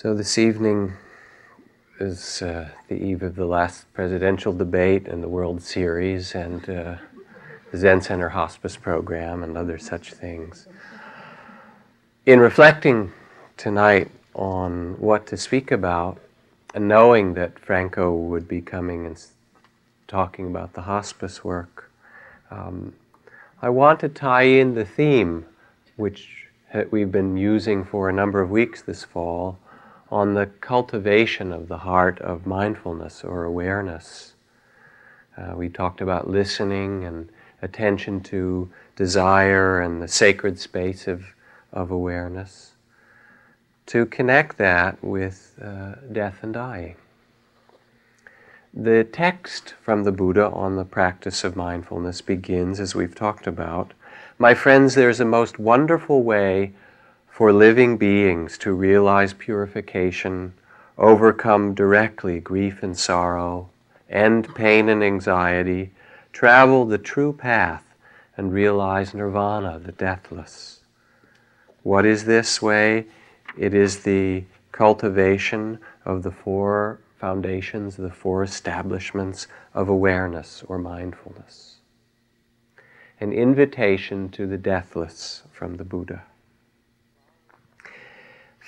So, this evening is uh, the eve of the last presidential debate and the World Series and uh, the Zen Center Hospice Program and other such things. In reflecting tonight on what to speak about, and knowing that Franco would be coming and talking about the hospice work, um, I want to tie in the theme which we've been using for a number of weeks this fall on the cultivation of the heart of mindfulness or awareness. Uh, we talked about listening and attention to desire and the sacred space of, of awareness. To connect that with uh, death and dying. The text from the Buddha on the practice of mindfulness begins, as we've talked about. My friends, there's a most wonderful way for living beings to realize purification, overcome directly grief and sorrow, end pain and anxiety, travel the true path, and realize nirvana, the deathless. What is this way? It is the cultivation of the four foundations, the four establishments of awareness or mindfulness. An invitation to the deathless from the Buddha.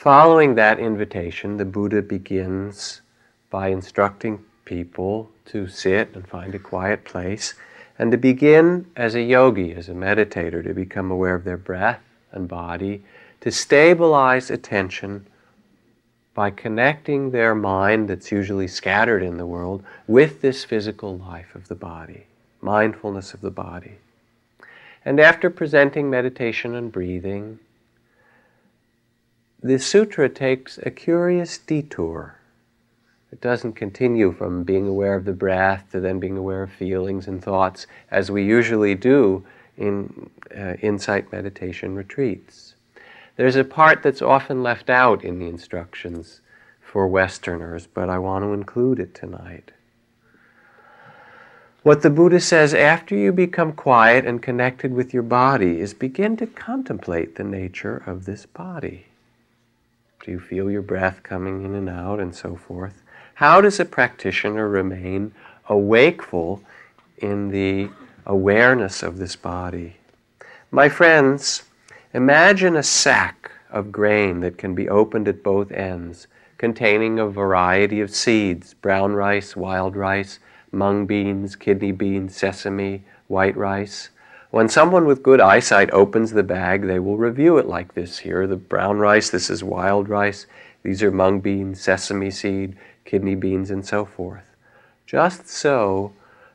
Following that invitation, the Buddha begins by instructing people to sit and find a quiet place and to begin as a yogi, as a meditator, to become aware of their breath and body, to stabilize attention by connecting their mind that's usually scattered in the world with this physical life of the body, mindfulness of the body. And after presenting meditation and breathing, the sutra takes a curious detour. It doesn't continue from being aware of the breath to then being aware of feelings and thoughts as we usually do in uh, insight meditation retreats. There's a part that's often left out in the instructions for Westerners, but I want to include it tonight. What the Buddha says after you become quiet and connected with your body is begin to contemplate the nature of this body. Do you feel your breath coming in and out and so forth? How does a practitioner remain awakeful in the awareness of this body? My friends, imagine a sack of grain that can be opened at both ends, containing a variety of seeds brown rice, wild rice, mung beans, kidney beans, sesame, white rice. When someone with good eyesight opens the bag, they will review it like this. Here, the brown rice, this is wild rice, these are mung beans, sesame seed, kidney beans, and so forth. Just so,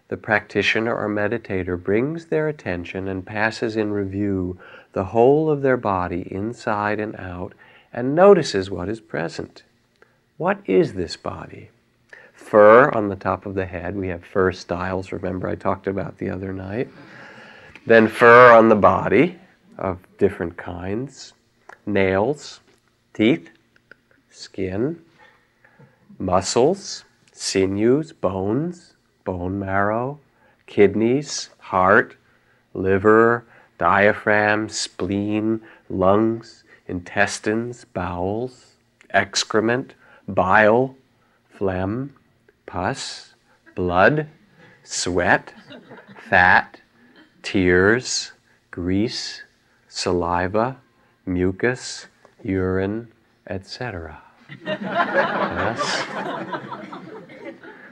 the practitioner or meditator brings their attention and passes in review the whole of their body, inside and out, and notices what is present. What is this body? Fur on the top of the head. We have fur styles, remember I talked about the other night. Then fur on the body of different kinds, nails, teeth, skin, muscles, sinews, bones, bone marrow, kidneys, heart, liver, diaphragm, spleen, lungs, intestines, bowels, excrement, bile, phlegm, pus, blood, sweat, fat, tears, grease, saliva, mucus, urine, etc. yes?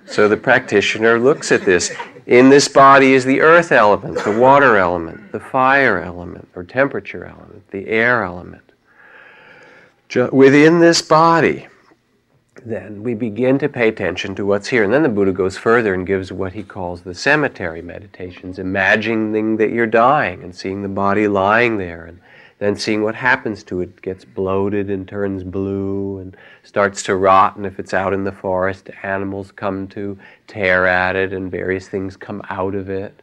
So the practitioner looks at this. In this body is the earth element, the water element, the fire element, or temperature element, the air element. Within this body, then we begin to pay attention to what's here. And then the Buddha goes further and gives what he calls the cemetery meditations, imagining that you're dying and seeing the body lying there and then seeing what happens to it. it gets bloated and turns blue and starts to rot. And if it's out in the forest, animals come to tear at it and various things come out of it.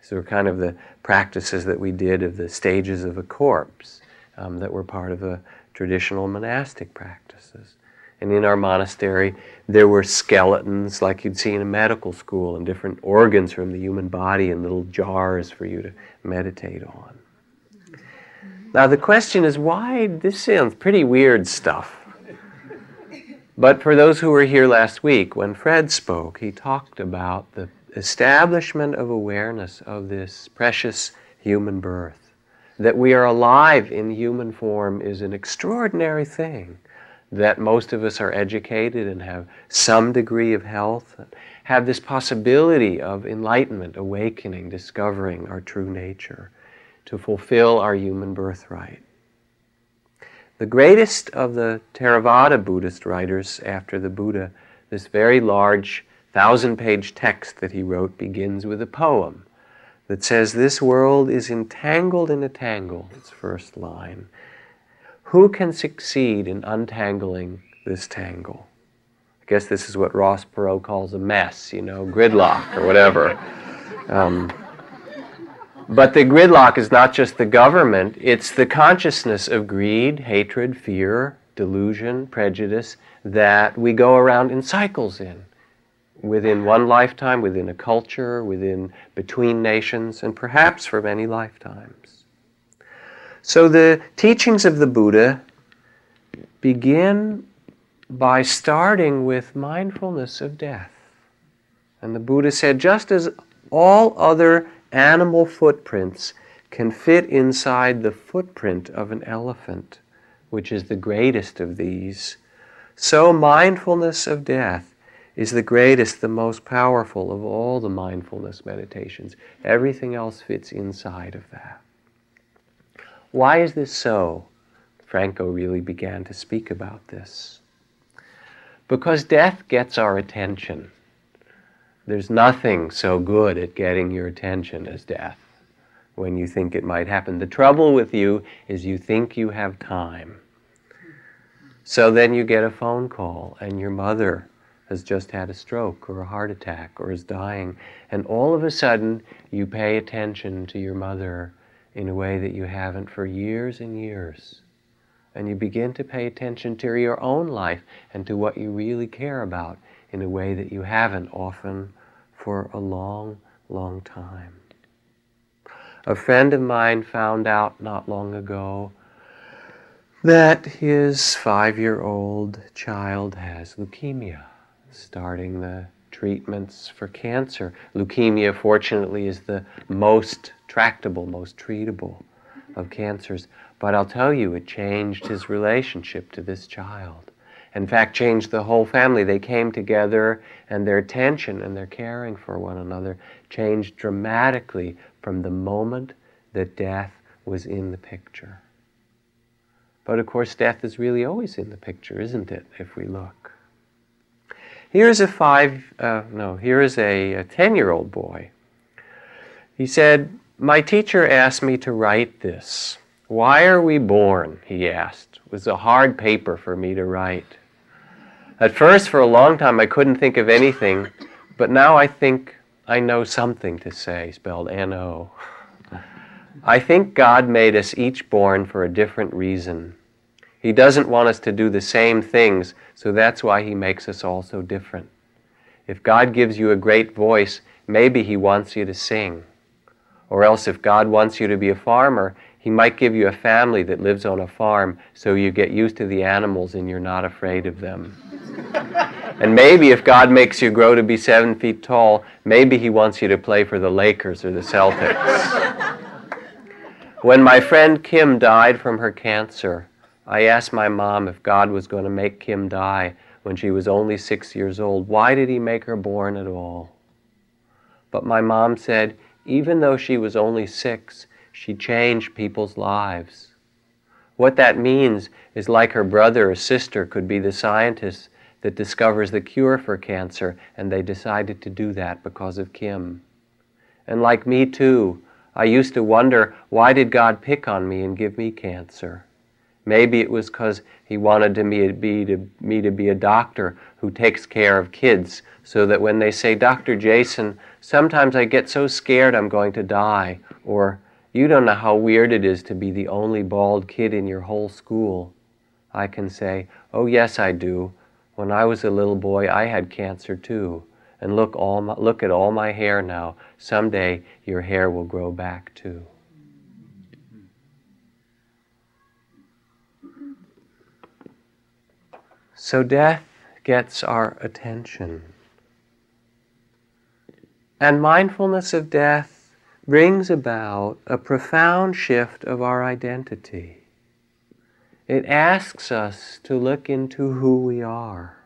So, kind of the practices that we did of the stages of a corpse um, that were part of a traditional monastic practices. And in our monastery, there were skeletons like you'd see in a medical school and different organs from the human body in little jars for you to meditate on. Now, the question is why? This sounds pretty weird stuff. But for those who were here last week, when Fred spoke, he talked about the establishment of awareness of this precious human birth. That we are alive in human form is an extraordinary thing. That most of us are educated and have some degree of health, have this possibility of enlightenment, awakening, discovering our true nature, to fulfill our human birthright. The greatest of the Theravada Buddhist writers after the Buddha, this very large thousand page text that he wrote begins with a poem that says, This world is entangled in a tangle, its first line. Who can succeed in untangling this tangle? I guess this is what Ross Perot calls a mess, you know, gridlock or whatever. Um, but the gridlock is not just the government, it's the consciousness of greed, hatred, fear, delusion, prejudice that we go around in cycles in. Within one lifetime, within a culture, within between nations, and perhaps for many lifetimes. So the teachings of the Buddha begin by starting with mindfulness of death. And the Buddha said, just as all other animal footprints can fit inside the footprint of an elephant, which is the greatest of these, so mindfulness of death is the greatest, the most powerful of all the mindfulness meditations. Everything else fits inside of that. Why is this so? Franco really began to speak about this. Because death gets our attention. There's nothing so good at getting your attention as death when you think it might happen. The trouble with you is you think you have time. So then you get a phone call, and your mother has just had a stroke or a heart attack or is dying, and all of a sudden you pay attention to your mother in a way that you haven't for years and years. And you begin to pay attention to your own life and to what you really care about in a way that you haven't often for a long, long time. A friend of mine found out not long ago that his five year old child has leukemia, starting the treatments for cancer. Leukemia, fortunately, is the most tractable, most treatable of cancers. But I'll tell you, it changed his relationship to this child in fact, changed the whole family. They came together, and their attention and their caring for one another changed dramatically from the moment that death was in the picture. But of course, death is really always in the picture, isn't it, if we look? Here's a five, uh, no, here is a 10 year old boy. He said, My teacher asked me to write this. Why are we born? He asked. It was a hard paper for me to write. At first, for a long time, I couldn't think of anything, but now I think I know something to say, spelled N O. I think God made us each born for a different reason. He doesn't want us to do the same things, so that's why He makes us all so different. If God gives you a great voice, maybe He wants you to sing. Or else, if God wants you to be a farmer, He might give you a family that lives on a farm so you get used to the animals and you're not afraid of them. And maybe if God makes you grow to be seven feet tall, maybe He wants you to play for the Lakers or the Celtics. when my friend Kim died from her cancer, I asked my mom if God was going to make Kim die when she was only six years old. Why did He make her born at all? But my mom said, even though she was only six, she changed people's lives. What that means is like her brother or sister could be the scientist that discovers the cure for cancer, and they decided to do that because of Kim. And like me too, I used to wonder why did God pick on me and give me cancer? Maybe it was because He wanted to me, to be, to, me to be a doctor who takes care of kids, so that when they say, Dr. Jason, sometimes I get so scared I'm going to die, or you don't know how weird it is to be the only bald kid in your whole school, I can say, Oh, yes, I do. When I was a little boy, I had cancer too. And look, all my, look at all my hair now. Someday your hair will grow back too. So death gets our attention. And mindfulness of death brings about a profound shift of our identity. It asks us to look into who we are.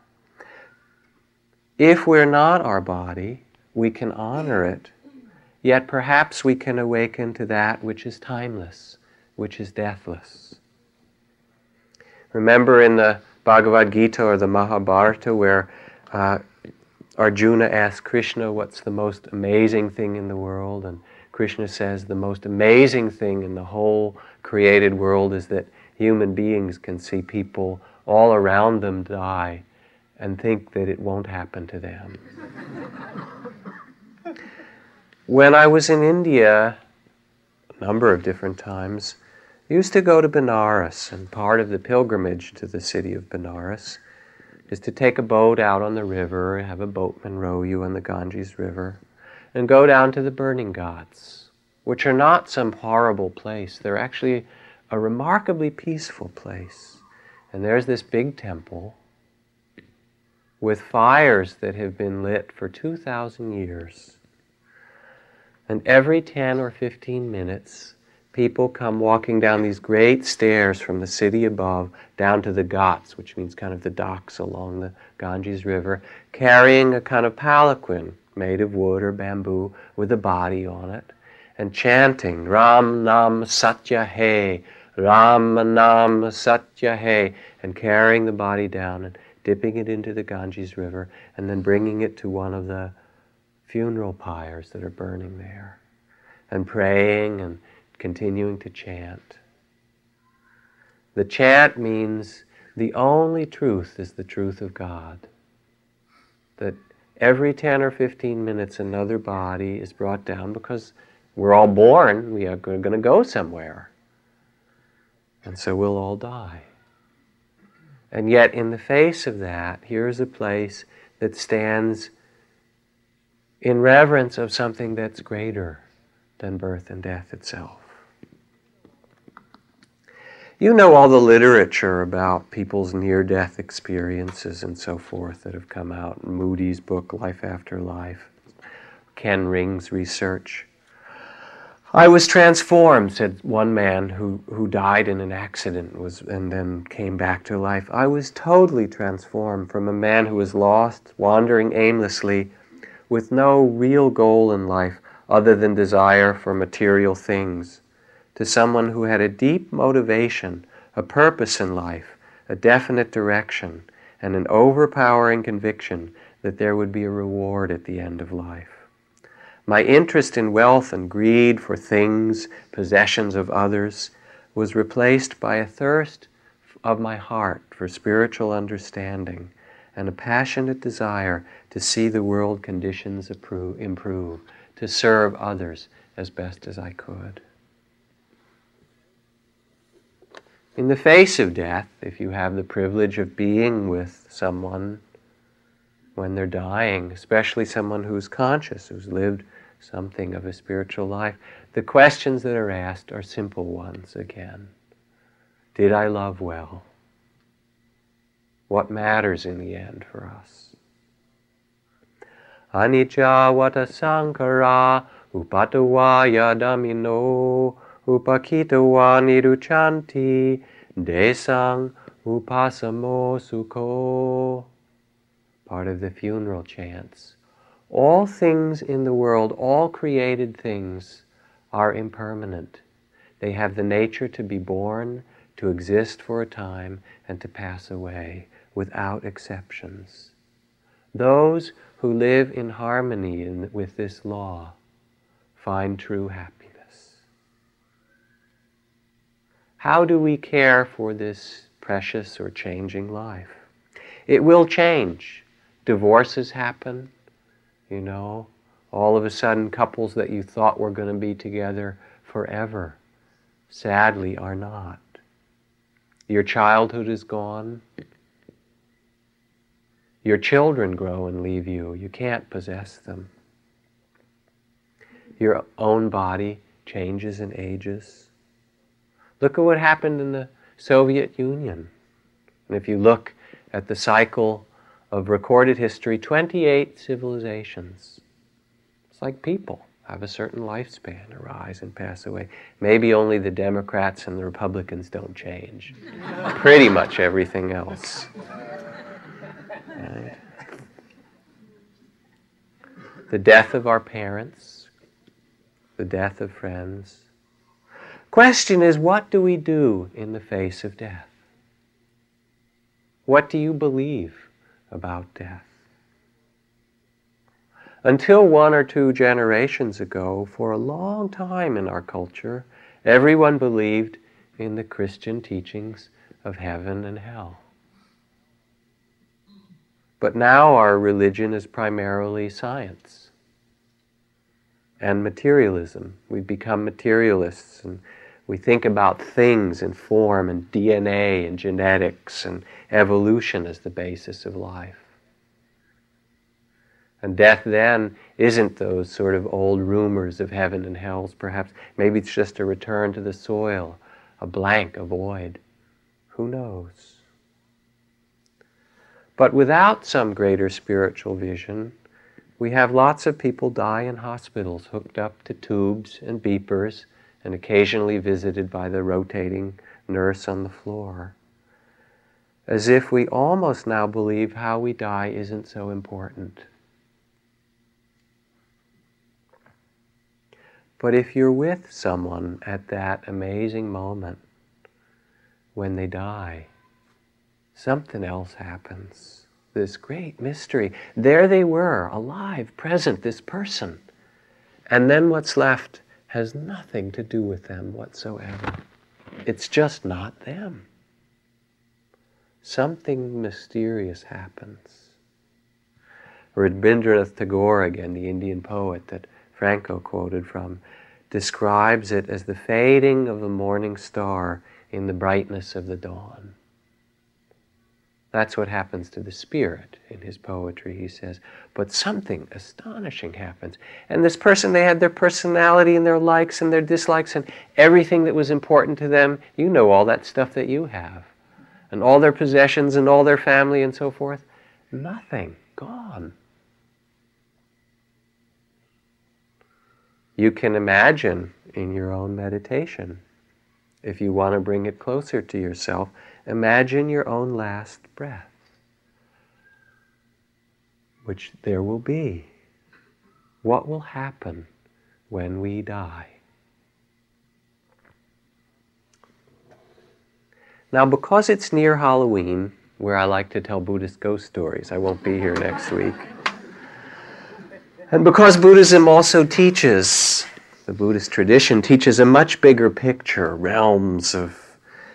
If we're not our body, we can honor it, yet perhaps we can awaken to that which is timeless, which is deathless. Remember in the Bhagavad Gita or the Mahabharata where uh, Arjuna asks Krishna what's the most amazing thing in the world, and Krishna says the most amazing thing in the whole created world is that human beings can see people all around them die and think that it won't happen to them. when I was in India, a number of different times, used to go to Benares, and part of the pilgrimage to the city of Benares is to take a boat out on the river, have a boatman row you on the Ganges River, and go down to the burning ghats, which are not some horrible place. They're actually a remarkably peaceful place. And there's this big temple with fires that have been lit for 2,000 years. And every 10 or 15 minutes, people come walking down these great stairs from the city above down to the ghats, which means kind of the docks along the Ganges River, carrying a kind of palanquin made of wood or bamboo with a body on it, and chanting Ram Nam Satya Hai, Ram Nam Satya Hai, and carrying the body down and dipping it into the Ganges River, and then bringing it to one of the funeral pyres that are burning there, and praying and continuing to chant. The chant means the only truth is the truth of God. That every 10 or 15 minutes, another body is brought down because we're all born, we are going to go somewhere. And so we'll all die. And yet, in the face of that, here's a place that stands in reverence of something that's greater than birth and death itself. You know all the literature about people's near death experiences and so forth that have come out. Moody's book, Life After Life, Ken Ring's research. I was transformed, said one man who, who died in an accident was, and then came back to life. I was totally transformed from a man who was lost, wandering aimlessly, with no real goal in life other than desire for material things, to someone who had a deep motivation, a purpose in life, a definite direction, and an overpowering conviction that there would be a reward at the end of life. My interest in wealth and greed for things, possessions of others, was replaced by a thirst of my heart for spiritual understanding and a passionate desire to see the world conditions improve, to serve others as best as I could. In the face of death, if you have the privilege of being with someone when they're dying, especially someone who's conscious, who's lived something of a spiritual life, the questions that are asked are simple ones again. Did I love well? What matters in the end for us? Anicca vata sankhara upatavaya dhammino upakitava niruchanti desang upasamo sukho part of the funeral chants. All things in the world, all created things, are impermanent. They have the nature to be born, to exist for a time, and to pass away without exceptions. Those who live in harmony in, with this law find true happiness. How do we care for this precious or changing life? It will change divorces happen, you know. All of a sudden, couples that you thought were going to be together forever sadly are not. Your childhood is gone. Your children grow and leave you. You can't possess them. Your own body changes and ages. Look at what happened in the Soviet Union. And if you look at the cycle of recorded history 28 civilizations. It's like people have a certain lifespan, arise and pass away. Maybe only the Democrats and the Republicans don't change. Pretty much everything else. Right? The death of our parents, the death of friends. Question is, what do we do in the face of death? What do you believe about death? Until one or two generations ago, for a long time in our culture, everyone believed in the Christian teachings of heaven and hell. But now our religion is primarily science and materialism. We've become materialists and we think about things and form and DNA and genetics and evolution as the basis of life. And death then isn't those sort of old rumors of heaven and hells, perhaps. Maybe it's just a return to the soil, a blank, a void. Who knows? But without some greater spiritual vision, we have lots of people die in hospitals, hooked up to tubes and beepers and occasionally visited by the rotating nurse on the floor. As if we almost now believe how we die isn't so important. But if you're with someone at that amazing moment when they die, something else happens. This great mystery. There they were, alive, present, this person. And then what's left has nothing to do with them whatsoever. It's just not them. Something mysterious happens. Rabindranath Tagore, again, the Indian poet that Franco quoted from, describes it as the fading of the morning star in the brightness of the dawn. That's what happens to the spirit in his poetry, he says. But something astonishing happens. And this person, they had their personality and their likes and their dislikes and everything that was important to them. You know all that stuff that you have. And all their possessions and all their family and so forth. Nothing. Gone. You can imagine in your own meditation, if you want to bring it closer to yourself, Imagine your own last breath, which there will be. What will happen when we die? Now, because it's near Halloween, where I like to tell Buddhist ghost stories, I won't be here next week. And because Buddhism also teaches, the Buddhist tradition teaches a much bigger picture, realms of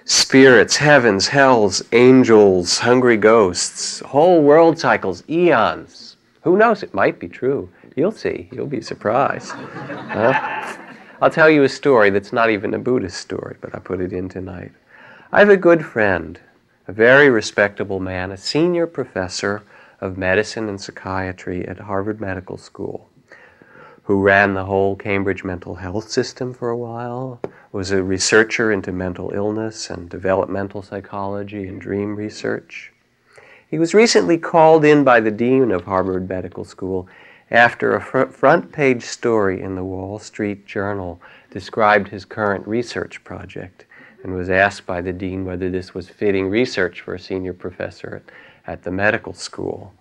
spirits, heavens, hells, angels, hungry ghosts, whole world cycles, eons. Who knows? It might be true. You'll see. You'll be surprised. Huh? I'll tell you a story that's not even a Buddhist story, but I put it in tonight. I have a good friend, a very respectable man, a senior professor of medicine and psychiatry at Harvard Medical School, who ran the whole Cambridge mental health system for a while, was a researcher into mental illness and developmental psychology and dream research. He was recently called in by the dean of Harvard Medical School after a fr- front page story in the Wall Street Journal described his current research project and was asked by the dean whether this was fitting research for a senior professor at, at the medical school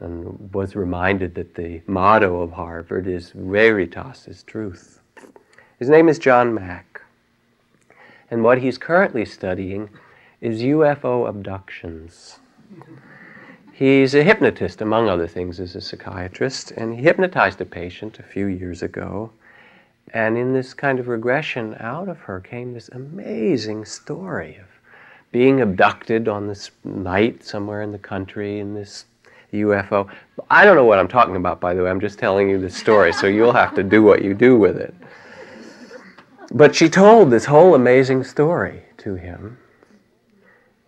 and was reminded that the motto of Harvard is veritas is truth. His name is John Mack. And what he's currently studying is UFO abductions. He's a hypnotist, among other things, as a psychiatrist, and he hypnotized a patient a few years ago. And in this kind of regression, out of her came this amazing story of being abducted on this night somewhere in the country in this UFO. I don't know what I'm talking about, by the way. I'm just telling you the story, so you'll have to do what you do with it. But she told this whole amazing story to him.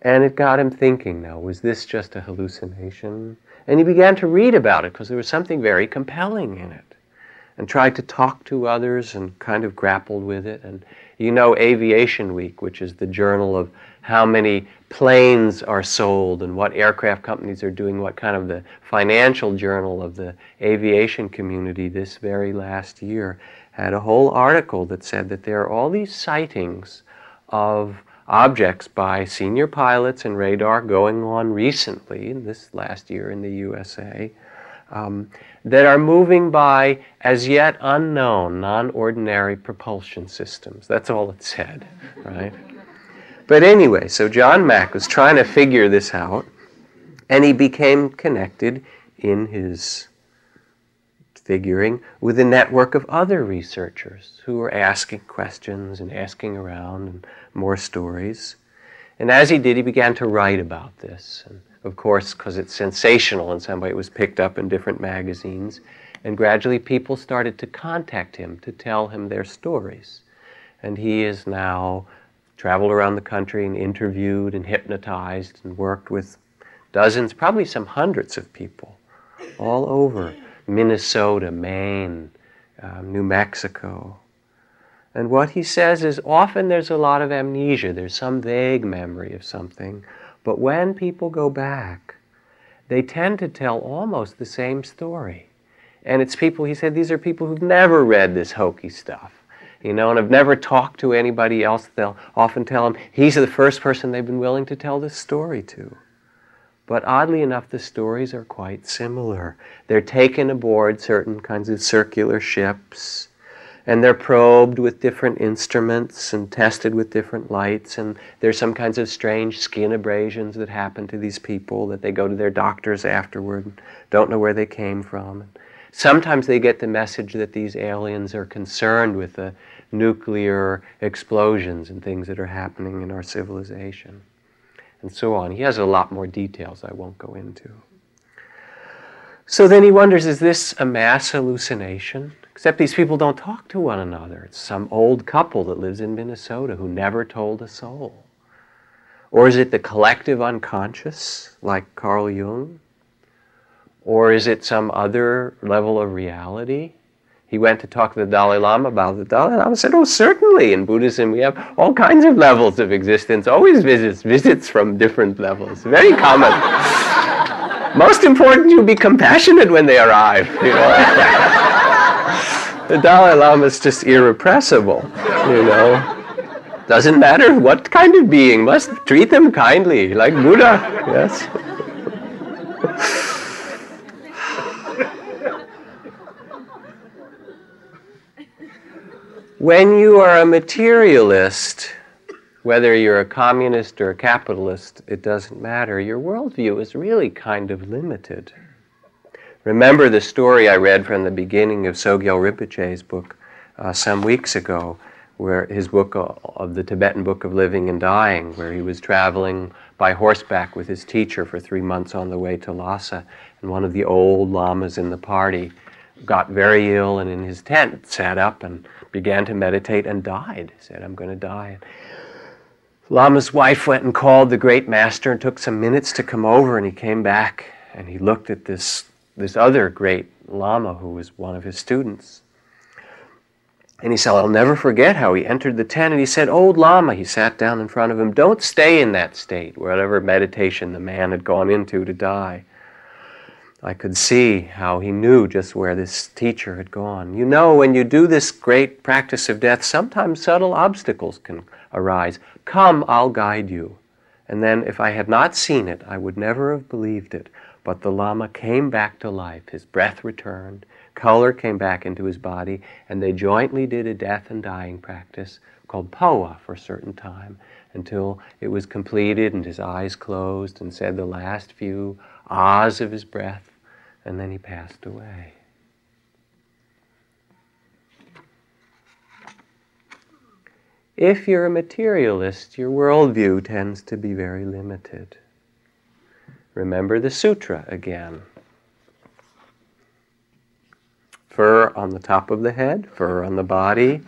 And it got him thinking now, was this just a hallucination? And he began to read about it because there was something very compelling in it. And tried to talk to others and kind of grappled with it. And you know, Aviation Week, which is the journal of how many planes are sold and what aircraft companies are doing, what kind of the financial journal of the aviation community this very last year had a whole article that said that there are all these sightings of objects by senior pilots and radar going on recently, this last year in the USA, um, that are moving by as yet unknown, non ordinary propulsion systems. That's all it said, right? But anyway, so John Mack was trying to figure this out, and he became connected in his figuring with a network of other researchers who were asking questions and asking around and more stories. And as he did, he began to write about this. And of course, because it's sensational in some way, it was picked up in different magazines. And gradually, people started to contact him to tell him their stories. And he is now traveled around the country and interviewed and hypnotized and worked with dozens, probably some hundreds of people all over Minnesota, Maine, um, New Mexico. And what he says is often there's a lot of amnesia, there's some vague memory of something, but when people go back, they tend to tell almost the same story. And it's people, he said, these are people who've never read this hokey stuff you know, and I've never talked to anybody else. They'll often tell him he's the first person they've been willing to tell this story to. But oddly enough, the stories are quite similar. They're taken aboard certain kinds of circular ships, and they're probed with different instruments and tested with different lights, and there's some kinds of strange skin abrasions that happen to these people that they go to their doctors afterward and don't know where they came from. Sometimes they get the message that these aliens are concerned with the nuclear explosions and things that are happening in our civilization, and so on. He has a lot more details I won't go into. So then he wonders is this a mass hallucination? Except these people don't talk to one another. It's some old couple that lives in Minnesota who never told a soul. Or is it the collective unconscious, like Carl Jung? Or is it some other level of reality? He went to talk to the Dalai Lama about. The Dalai Lama said, Oh, certainly. In Buddhism, we have all kinds of levels of existence, always visits, visits from different levels. Very common. Most important, you be compassionate when they arrive. You know? the Dalai Lama is just irrepressible, you know. Doesn't matter what kind of being, must treat them kindly, like Buddha. Yes. When you are a materialist, whether you're a communist or a capitalist, it doesn't matter. Your worldview is really kind of limited. Remember the story I read from the beginning of Sogyal Rinpoche's book uh, some weeks ago, where his book uh, of the Tibetan Book of Living and Dying, where he was traveling by horseback with his teacher for three months on the way to Lhasa, and one of the old lamas in the party got very ill and in his tent sat up and began to meditate and died. He said, I'm going to die. Lama's wife went and called the great master and took some minutes to come over, and he came back and he looked at this, this other great Lama who was one of his students. And he said, I'll never forget how he entered the tent and he said, Old Lama, he sat down in front of him, don't stay in that state, whatever meditation the man had gone into to die. I could see how he knew just where this teacher had gone. You know, when you do this great practice of death, sometimes subtle obstacles can arise. Come, I'll guide you. And then, if I had not seen it, I would never have believed it. But the Lama came back to life. His breath returned, color came back into his body, and they jointly did a death and dying practice called Phowa for a certain time until it was completed and his eyes closed and said the last few ahs of his breath and then he passed away. If you're a materialist, your worldview tends to be very limited. Remember the sutra again. Fur on the top of the head, fur on the body,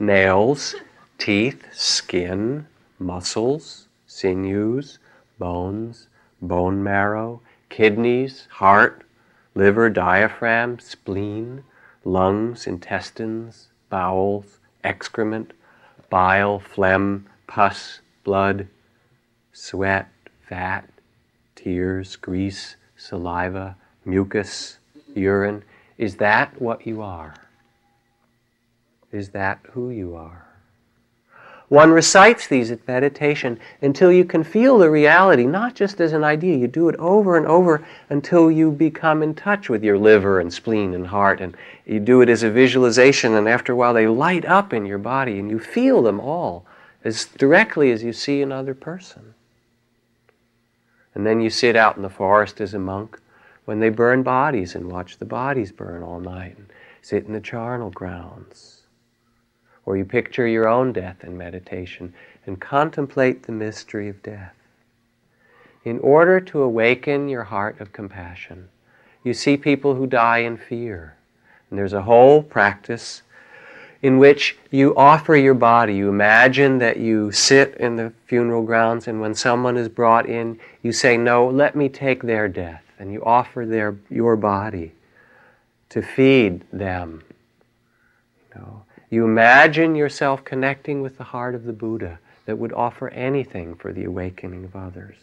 nails, teeth, skin, muscles, sinews, bones, bone marrow, kidneys, heart, liver, diaphragm, spleen, lungs, intestines, bowels, excrement, bile, phlegm, pus, blood, sweat, fat, tears, grease, saliva, mucus, urine. Is that what you are? Is that who you are? One recites these at meditation until you can feel the reality, not just as an idea. You do it over and over until you become in touch with your liver and spleen and heart. And you do it as a visualization, and after a while, they light up in your body, and you feel them all as directly as you see another person. And then you sit out in the forest as a monk when they burn bodies and watch the bodies burn all night, and sit in the charnel grounds or you picture your own death in meditation and contemplate the mystery of death. In order to awaken your heart of compassion, you see people who die in fear. And there's a whole practice in which you offer your body. You imagine that you sit in the funeral grounds, and when someone is brought in, you say, No, let me take their death. And you offer their, your body to feed them. You know, you imagine yourself connecting with the heart of the Buddha that would offer anything for the awakening of others.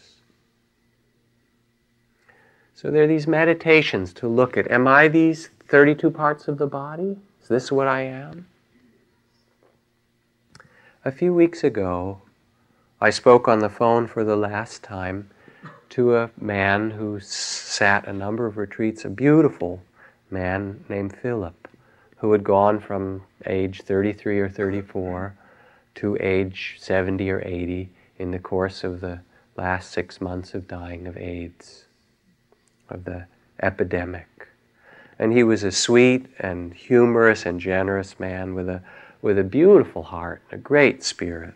So there are these meditations to look at. Am I these 32 parts of the body? Is this what I am? A few weeks ago, I spoke on the phone for the last time to a man who sat a number of retreats, a beautiful man named Philip who had gone from age 33 or 34 to age 70 or 80 in the course of the last six months of dying of AIDS, of the epidemic. And he was a sweet and humorous and generous man with a, with a beautiful heart, a great spirit.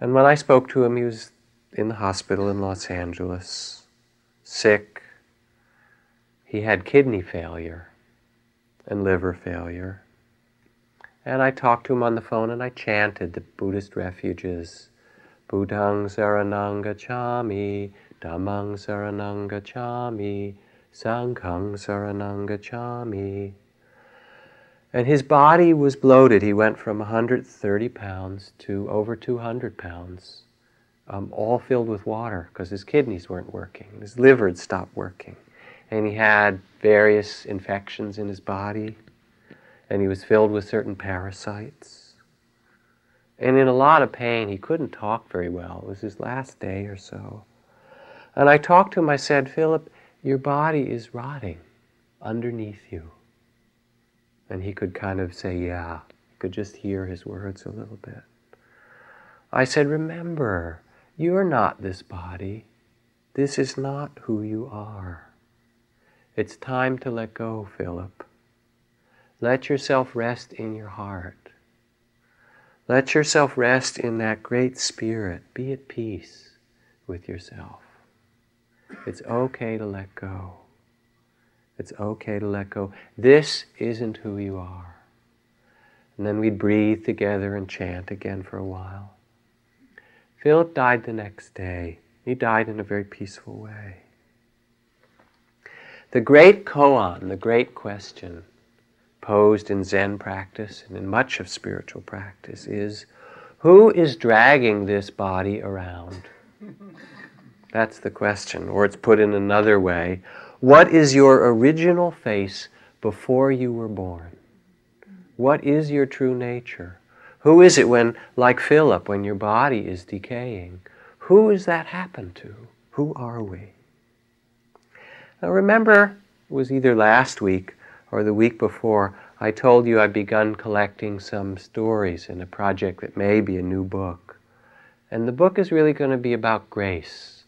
And when I spoke to him, he was in the hospital in Los Angeles, sick. He had kidney failure and liver failure. And I talked to him on the phone and I chanted the Buddhist refuges. Buddhang saranang gacchami, Dhammang saranang Chami, Sanghang saranang gacchami. And his body was bloated. He went from 130 pounds to over 200 pounds, um, all filled with water because his kidneys weren't working. His liver had stopped working and he had various infections in his body, and he was filled with certain parasites. And in a lot of pain, he couldn't talk very well. It was his last day or so. And I talked to him, I said, Philip, your body is rotting underneath you. And he could kind of say, Yeah. He could just hear his words a little bit. I said, Remember, you're not this body. This is not who you are. It's time to let go, Philip. Let yourself rest in your heart. Let yourself rest in that great spirit. Be at peace with yourself. It's okay to let go. It's okay to let go. This isn't who you are. And then we'd breathe together and chant again for a while. Philip died the next day. He died in a very peaceful way. The great koan, the great question posed in Zen practice and in much of spiritual practice is who is dragging this body around? That's the question. Or it's put in another way what is your original face before you were born? What is your true nature? Who is it when, like Philip, when your body is decaying? Who is that happen to? Who are we? Now remember, it was either last week or the week before, I told you I'd begun collecting some stories in a project that may be a new book. And the book is really going to be about grace.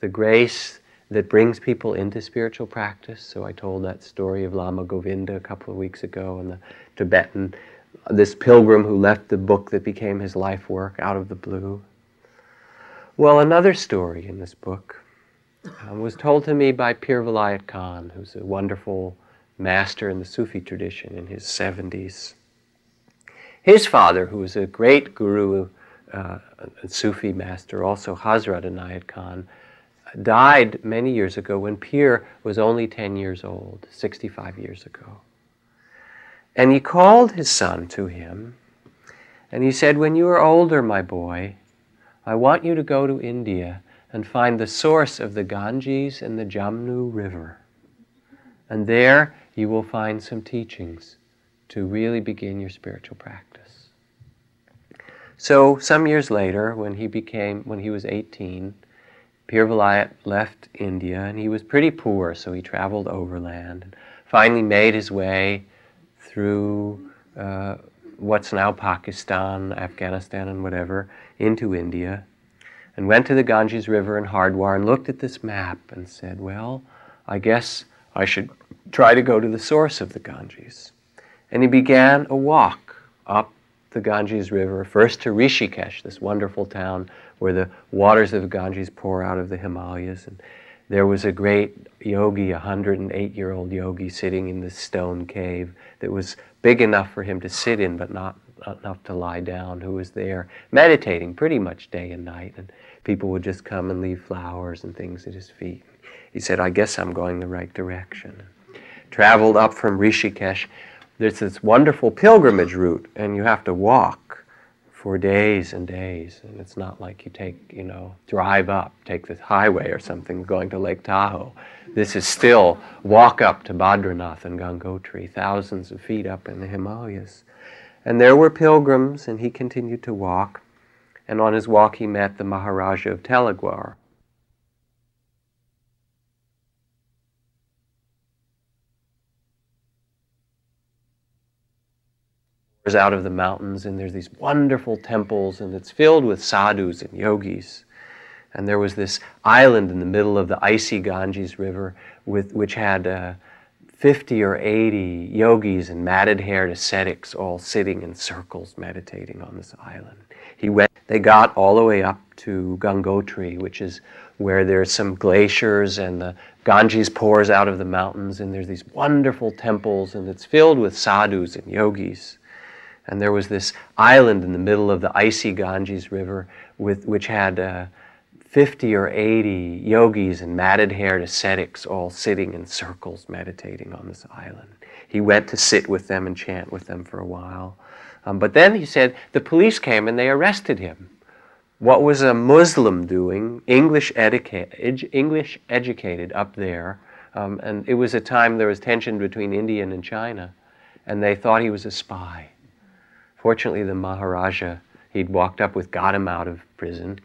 The grace that brings people into spiritual practice. So I told that story of Lama Govinda a couple of weeks ago and the Tibetan, this pilgrim who left the book that became his life work out of the blue. Well, another story in this book um, was told to me by Pir Vilayat Khan, who's a wonderful master in the Sufi tradition in his 70s. His father, who was a great guru, uh, a Sufi master, also Hazrat Inayat Khan, died many years ago when Pir was only 10 years old, 65 years ago. And he called his son to him, and he said, When you are older, my boy, I want you to go to India and find the source of the Ganges and the Jamnu River. And there you will find some teachings to really begin your spiritual practice. So some years later, when he became, when he was 18, Pir Vilayat left India and he was pretty poor, so he traveled overland and finally made his way through uh, what's now Pakistan, Afghanistan, and whatever, into India, and went to the Ganges River in Hardwar and looked at this map and said, Well, I guess I should try to go to the source of the Ganges. And he began a walk up the Ganges River, first to Rishikesh, this wonderful town where the waters of the Ganges pour out of the Himalayas. And there was a great yogi, a 108 year old yogi, sitting in this stone cave that was big enough for him to sit in, but not, enough to lie down, who was there meditating pretty much day and night. And people would just come and leave flowers and things at his feet. He said, I guess I'm going the right direction. Traveled up from Rishikesh. There's this wonderful pilgrimage route, and you have to walk for days and days. And it's not like you take, you know, drive up, take the highway or something going to Lake Tahoe. This is still walk up to Badrinath and Gangotri, thousands of feet up in the Himalayas. And there were pilgrims, and he continued to walk. And on his walk, he met the Maharaja of Teligar, out of the mountains, and there's these wonderful temples, and it's filled with sadhus and yogis. And there was this island in the middle of the icy Ganges River, with, which had uh, 50 or 80 yogis and matted haired ascetics all sitting in circles meditating on this island. He went, they got all the way up to Gangotri, which is where there's some glaciers and the Ganges pours out of the mountains, and there's these wonderful temples, and it's filled with sadhus and yogis. And there was this island in the middle of the icy Ganges River, with, which had uh, 50 or 80 yogis and matted haired ascetics all sitting in circles meditating on this island. He went to sit with them and chant with them for a while. Um, but then he said the police came and they arrested him. What was a Muslim doing, English, educa- English educated up there? Um, and it was a time there was tension between India and China, and they thought he was a spy. Fortunately, the Maharaja, he'd walked up with, got him out of prison.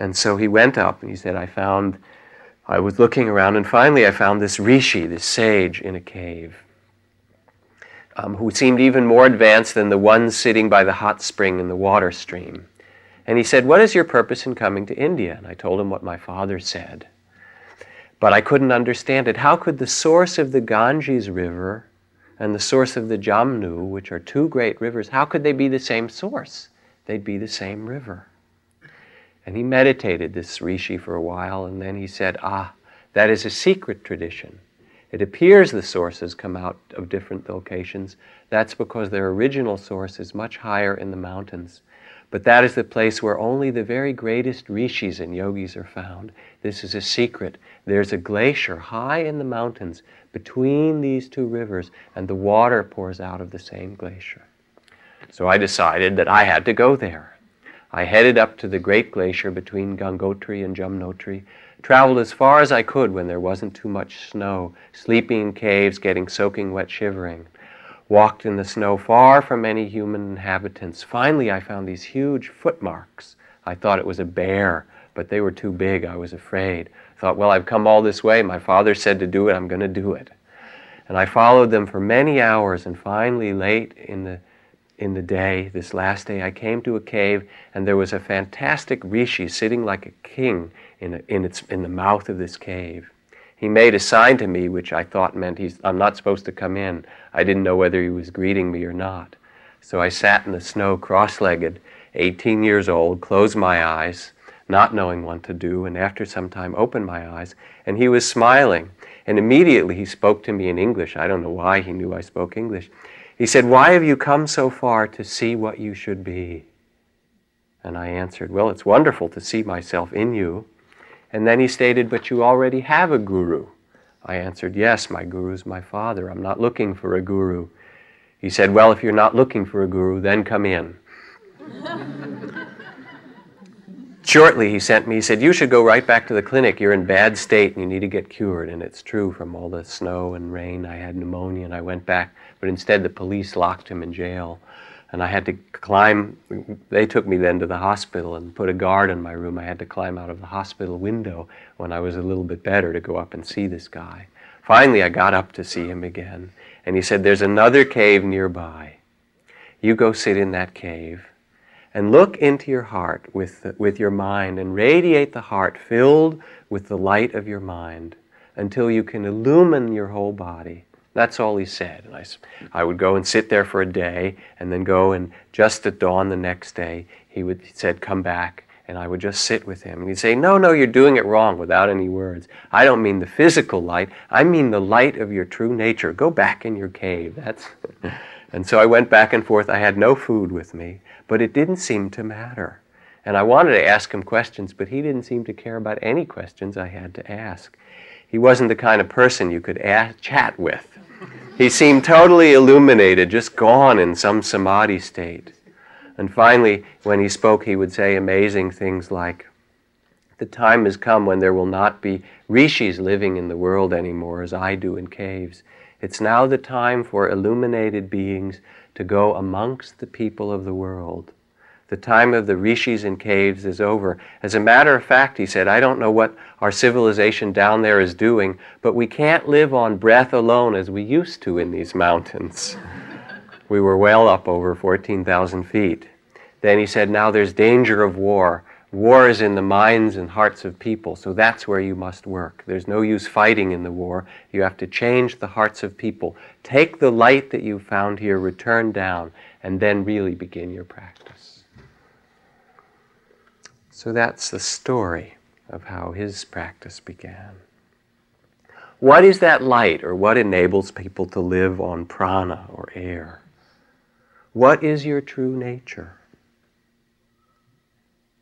And so he went up and he said, I found, I was looking around, and finally I found this rishi, this sage, in a cave, um, who seemed even more advanced than the one sitting by the hot spring in the water stream. And he said, What is your purpose in coming to India? And I told him what my father said. But I couldn't understand it. How could the source of the Ganges River and the source of the Jamnu, which are two great rivers, how could they be the same source? They'd be the same river. And he meditated, this rishi, for a while, and then he said, Ah, that is a secret tradition. It appears the sources come out of different locations. That's because their original source is much higher in the mountains. But that is the place where only the very greatest rishis and yogis are found. This is a secret. There's a glacier high in the mountains between these two rivers, and the water pours out of the same glacier. So I decided that I had to go there. I headed up to the great glacier between Gangotri and Jamnotri, traveled as far as I could when there wasn't too much snow, sleeping in caves, getting soaking wet, shivering. Walked in the snow far from any human inhabitants. Finally, I found these huge footmarks. I thought it was a bear, but they were too big. I was afraid. Thought, well, I've come all this way. My father said to do it. I'm going to do it. And I followed them for many hours, and finally, late in the in the day, this last day, I came to a cave, and there was a fantastic rishi sitting like a king in, a, in, its, in the mouth of this cave. He made a sign to me, which I thought meant he's, I'm not supposed to come in. I didn't know whether he was greeting me or not. So I sat in the snow cross legged, 18 years old, closed my eyes, not knowing what to do, and after some time opened my eyes, and he was smiling. And immediately he spoke to me in English. I don't know why he knew I spoke English. He said, Why have you come so far to see what you should be? And I answered, Well, it's wonderful to see myself in you. And then he stated, But you already have a guru. I answered, Yes, my guru is my father. I'm not looking for a guru. He said, Well, if you're not looking for a guru, then come in. shortly he sent me, he said, You should go right back to the clinic. You're in bad state and you need to get cured. And it's true from all the snow and rain. I had pneumonia and I went back, but instead the police locked him in jail. And I had to climb, they took me then to the hospital and put a guard in my room. I had to climb out of the hospital window when I was a little bit better to go up and see this guy. Finally, I got up to see him again. And he said, There's another cave nearby. You go sit in that cave and look into your heart with, with your mind and radiate the heart filled with the light of your mind until you can illumine your whole body. That's all he said. And I, I would go and sit there for a day and then go and just at dawn the next day, he would he said, Come back. And I would just sit with him. And he'd say, No, no, you're doing it wrong without any words. I don't mean the physical light, I mean the light of your true nature. Go back in your cave. That's. and so I went back and forth. I had no food with me but it didn't seem to matter. And I wanted to ask him questions, but he didn't seem to care about any questions I had to ask. He wasn't the kind of person you could chat with. He seemed totally illuminated, just gone in some samadhi state. And finally, when he spoke, he would say amazing things like, The time has come when there will not be rishis living in the world anymore as I do in caves. It's now the time for illuminated beings to go amongst the people of the world. The time of the rishis and caves is over. As a matter of fact, he said, I don't know what our civilization down there is doing, but we can't live on breath alone as we used to in these mountains. we were well up over 14,000 feet. Then he said, Now there's danger of war. War is in the minds and hearts of people, so that's where you must work. There's no use fighting in the war. You have to change the hearts of people. Take the light that you found here, return down, and then really begin your practice. So that's the story of how his practice began. What is that light, or what enables people to live on prana or air? What is your true nature?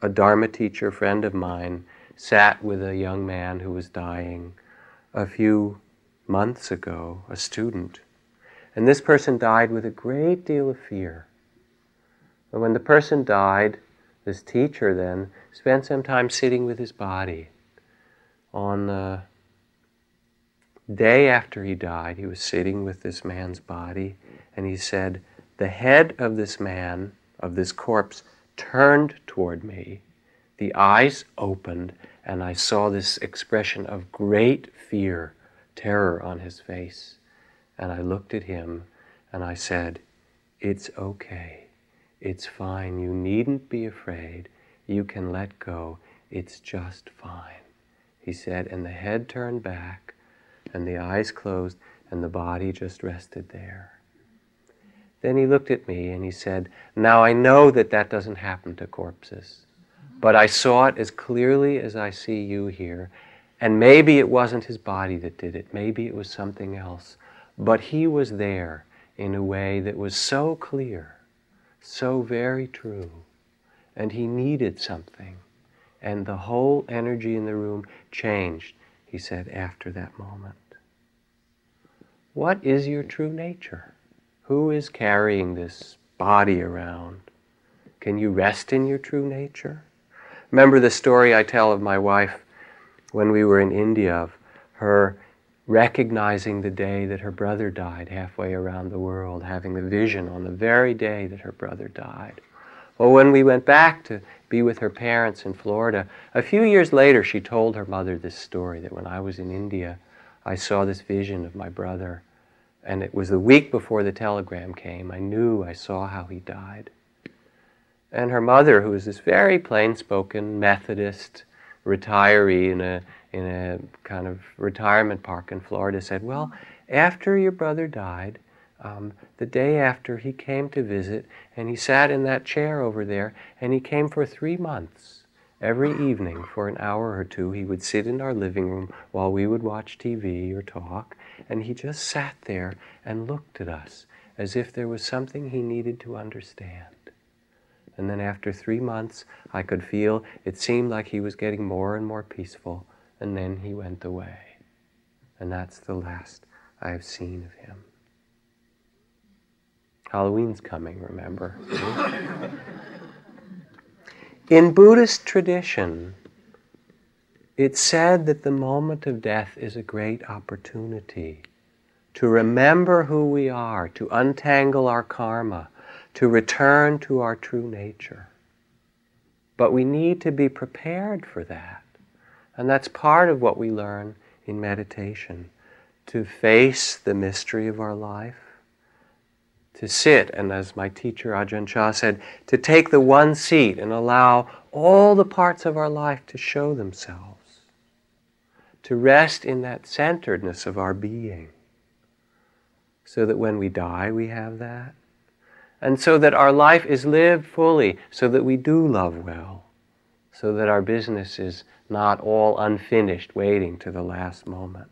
a Dharma teacher friend of mine sat with a young man who was dying a few months ago, a student. And this person died with a great deal of fear. And when the person died, this teacher then spent some time sitting with his body. On the day after he died, he was sitting with this man's body, and he said, The head of this man, of this corpse, turned toward me, the eyes opened, and I saw this expression of great fear, terror on his face. And I looked at him and I said, It's okay. It's fine. You needn't be afraid. You can let go. It's just fine. He said, and the head turned back, and the eyes closed, and the body just rested there. Then he looked at me and he said, Now I know that that doesn't happen to corpses, but I saw it as clearly as I see you here. And maybe it wasn't his body that did it, maybe it was something else. But he was there in a way that was so clear, so very true. And he needed something. And the whole energy in the room changed, he said, after that moment. What is your true nature? Who is carrying this body around? Can you rest in your true nature? Remember the story I tell of my wife when we were in India of her recognizing the day that her brother died halfway around the world, having the vision on the very day that her brother died. Well, when we went back to be with her parents in Florida, a few years later she told her mother this story that when I was in India, I saw this vision of my brother and it was the week before the telegram came. I knew, I saw how he died. And her mother, who was this very plain spoken Methodist retiree in a, in a kind of retirement park in Florida, said, Well, after your brother died, um, the day after he came to visit, and he sat in that chair over there, and he came for three months. Every evening, for an hour or two, he would sit in our living room while we would watch TV or talk, and he just sat there and looked at us as if there was something he needed to understand. And then after three months, I could feel it seemed like he was getting more and more peaceful, and then he went away. And that's the last I have seen of him. Halloween's coming, remember? In Buddhist tradition, it's said that the moment of death is a great opportunity to remember who we are, to untangle our karma, to return to our true nature. But we need to be prepared for that. And that's part of what we learn in meditation to face the mystery of our life, to sit, and as my teacher Ajahn Chah said, to take the one seat and allow all the parts of our life to show themselves to rest in that centeredness of our being. So that when we die, we have that. And so that our life is lived fully, so that we do love well, so that our business is not all unfinished, waiting to the last moment.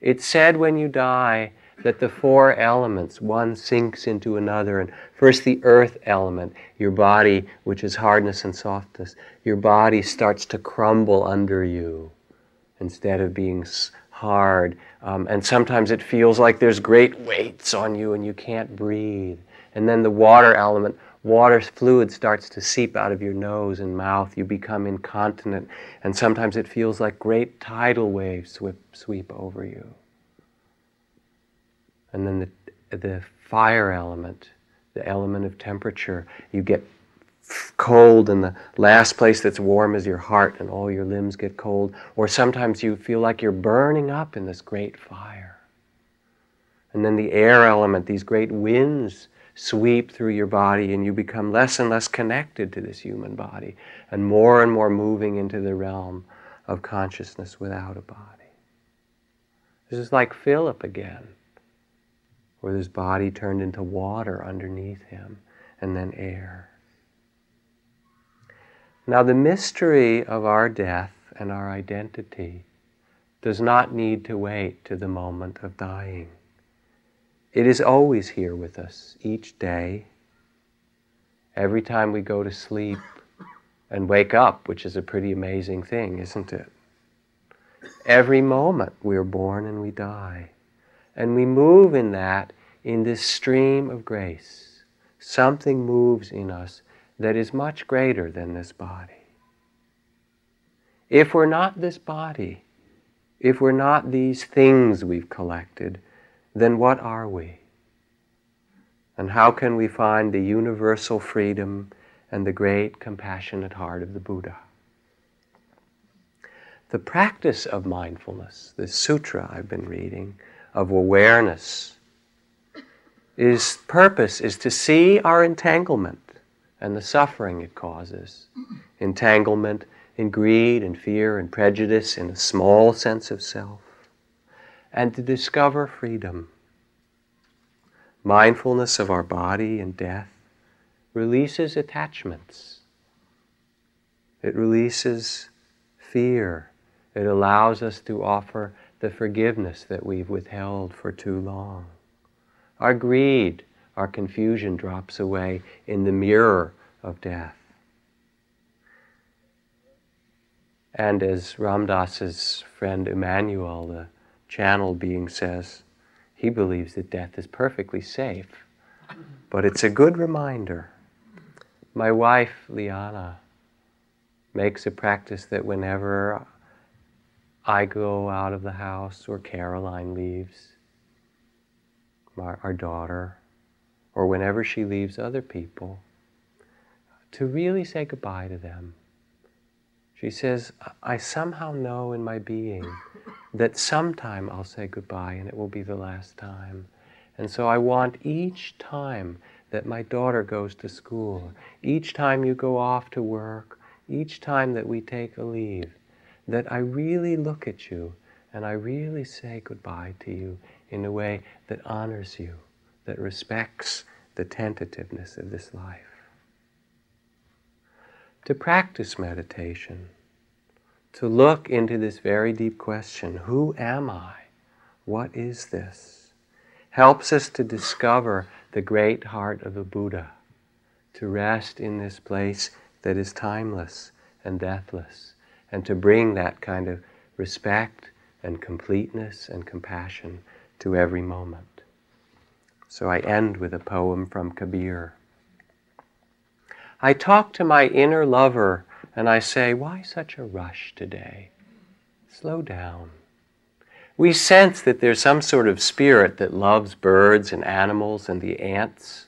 It's said when you die that the four elements, one sinks into another, and first the earth element, your body, which is hardness and softness, your body starts to crumble under you instead of being hard. Um, and sometimes it feels like there's great weights on you and you can't breathe. And then the water element, water fluid starts to seep out of your nose and mouth. You become incontinent. And sometimes it feels like great tidal waves sweep, sweep over you. And then the, the fire element, the element of temperature, you get cold and the last place that's warm is your heart and all your limbs get cold. Or sometimes you feel like you're burning up in this great fire. And then the air element, these great winds sweep through your body and you become less and less connected to this human body and more and more moving into the realm of consciousness without a body. This is like Philip again, where his body turned into water underneath him and then air. Now, the mystery of our death and our identity does not need to wait to the moment of dying. It is always here with us, each day, every time we go to sleep and wake up, which is a pretty amazing thing, isn't it? Every moment we are born and we die. And we move in that, in this stream of grace. Something moves in us that is much greater than this body. If we're not this body, if we're not these things we've collected, then what are we? And how can we find the universal freedom and the great compassionate heart of the Buddha? The practice of mindfulness, this sutra I've been reading, of awareness, is purpose is to see our entanglement and the suffering it causes. Entanglement in greed and fear and prejudice in a small sense of self. And to discover freedom. Mindfulness of our body and death releases attachments. It releases fear. It allows us to offer the forgiveness that we've withheld for too long. Our greed our confusion drops away in the mirror of death. And as Ram Dass's friend Emmanuel, the channel being, says, he believes that death is perfectly safe. But it's a good reminder. My wife, Liana, makes a practice that whenever I go out of the house or Caroline leaves, our, our daughter, or whenever she leaves other people, to really say goodbye to them. She says, I somehow know in my being that sometime I'll say goodbye and it will be the last time. And so I want each time that my daughter goes to school, each time you go off to work, each time that we take a leave, that I really look at you and I really say goodbye to you in a way that honors you that respects the tentativeness of this life. To practice meditation, to look into this very deep question who am I? What is this? helps us to discover the great heart of the Buddha, to rest in this place that is timeless and deathless, and to bring that kind of respect and completeness and compassion to every moment. So I end with a poem from Kabir. I talk to my inner lover and I say, Why such a rush today? Slow down. We sense that there's some sort of spirit that loves birds and animals and the ants.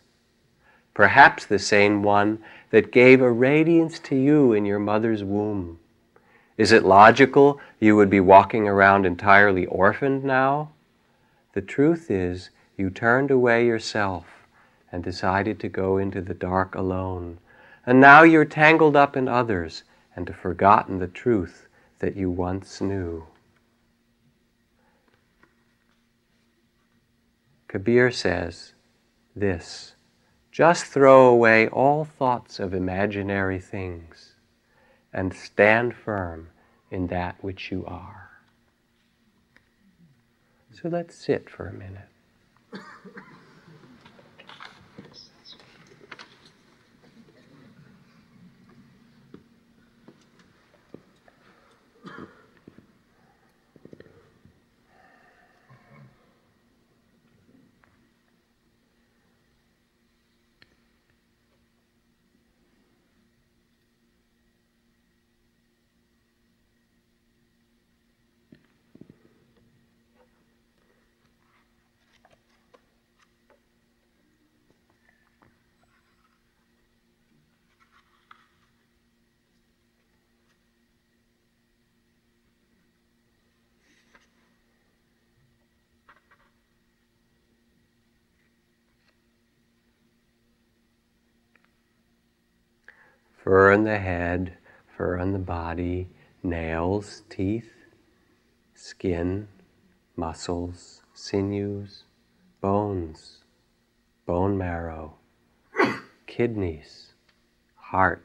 Perhaps the same one that gave a radiance to you in your mother's womb. Is it logical you would be walking around entirely orphaned now? The truth is, you turned away yourself and decided to go into the dark alone. And now you're tangled up in others and have forgotten the truth that you once knew. Kabir says this just throw away all thoughts of imaginary things and stand firm in that which you are. So let's sit for a minute. Fur on the head, fur on the body, nails, teeth, skin, muscles, sinews, bones, bone marrow, kidneys, heart,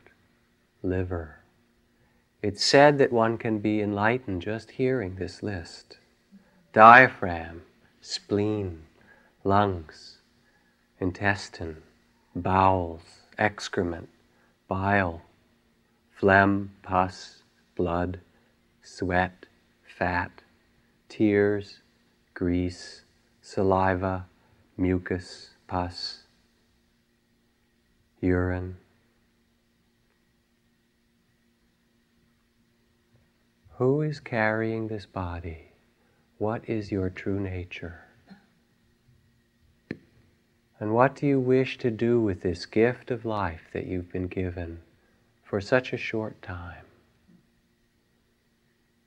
liver. It's said that one can be enlightened just hearing this list. Diaphragm, spleen, lungs, intestine, bowels, excrement, bile, phlegm, pus, blood, sweat, fat, tears, grease, saliva, mucus, pus, urine. Who is carrying this body? What is your true nature? And what do you wish to do with this gift of life that you've been given for such a short time?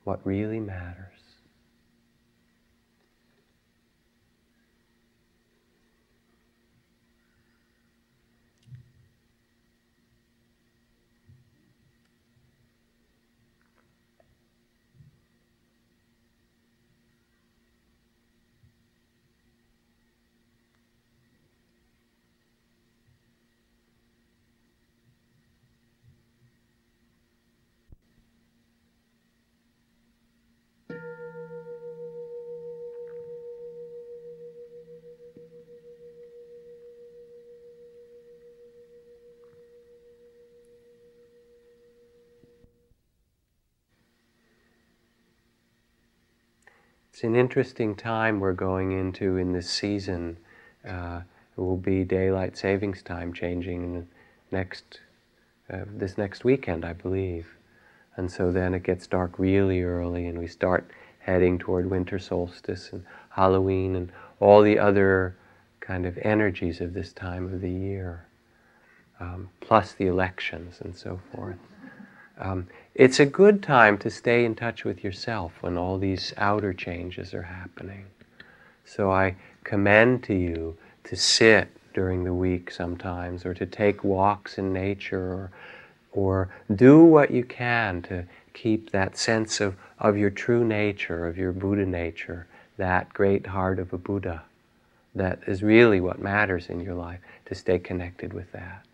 What really matters? It's an interesting time we're going into in this season. Uh, it will be daylight savings time changing next uh, this next weekend, I believe. And so then it gets dark really early, and we start heading toward winter solstice and Halloween and all the other kind of energies of this time of the year, um, plus the elections and so forth. Um, it's a good time to stay in touch with yourself when all these outer changes are happening. So I commend to you to sit during the week sometimes, or to take walks in nature, or, or do what you can to keep that sense of, of your true nature, of your Buddha nature, that great heart of a Buddha. That is really what matters in your life, to stay connected with that.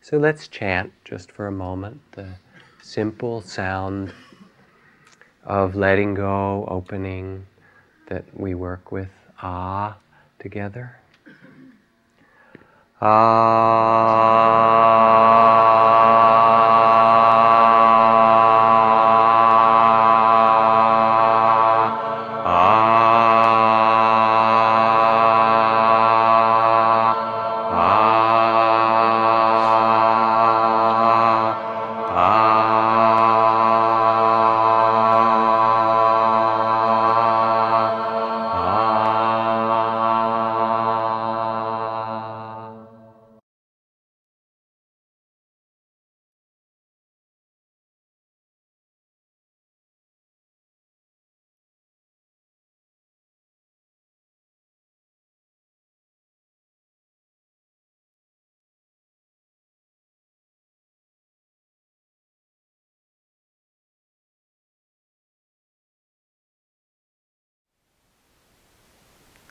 So let's chant just for a moment the simple sound of letting go, opening that we work with ah together. Ah.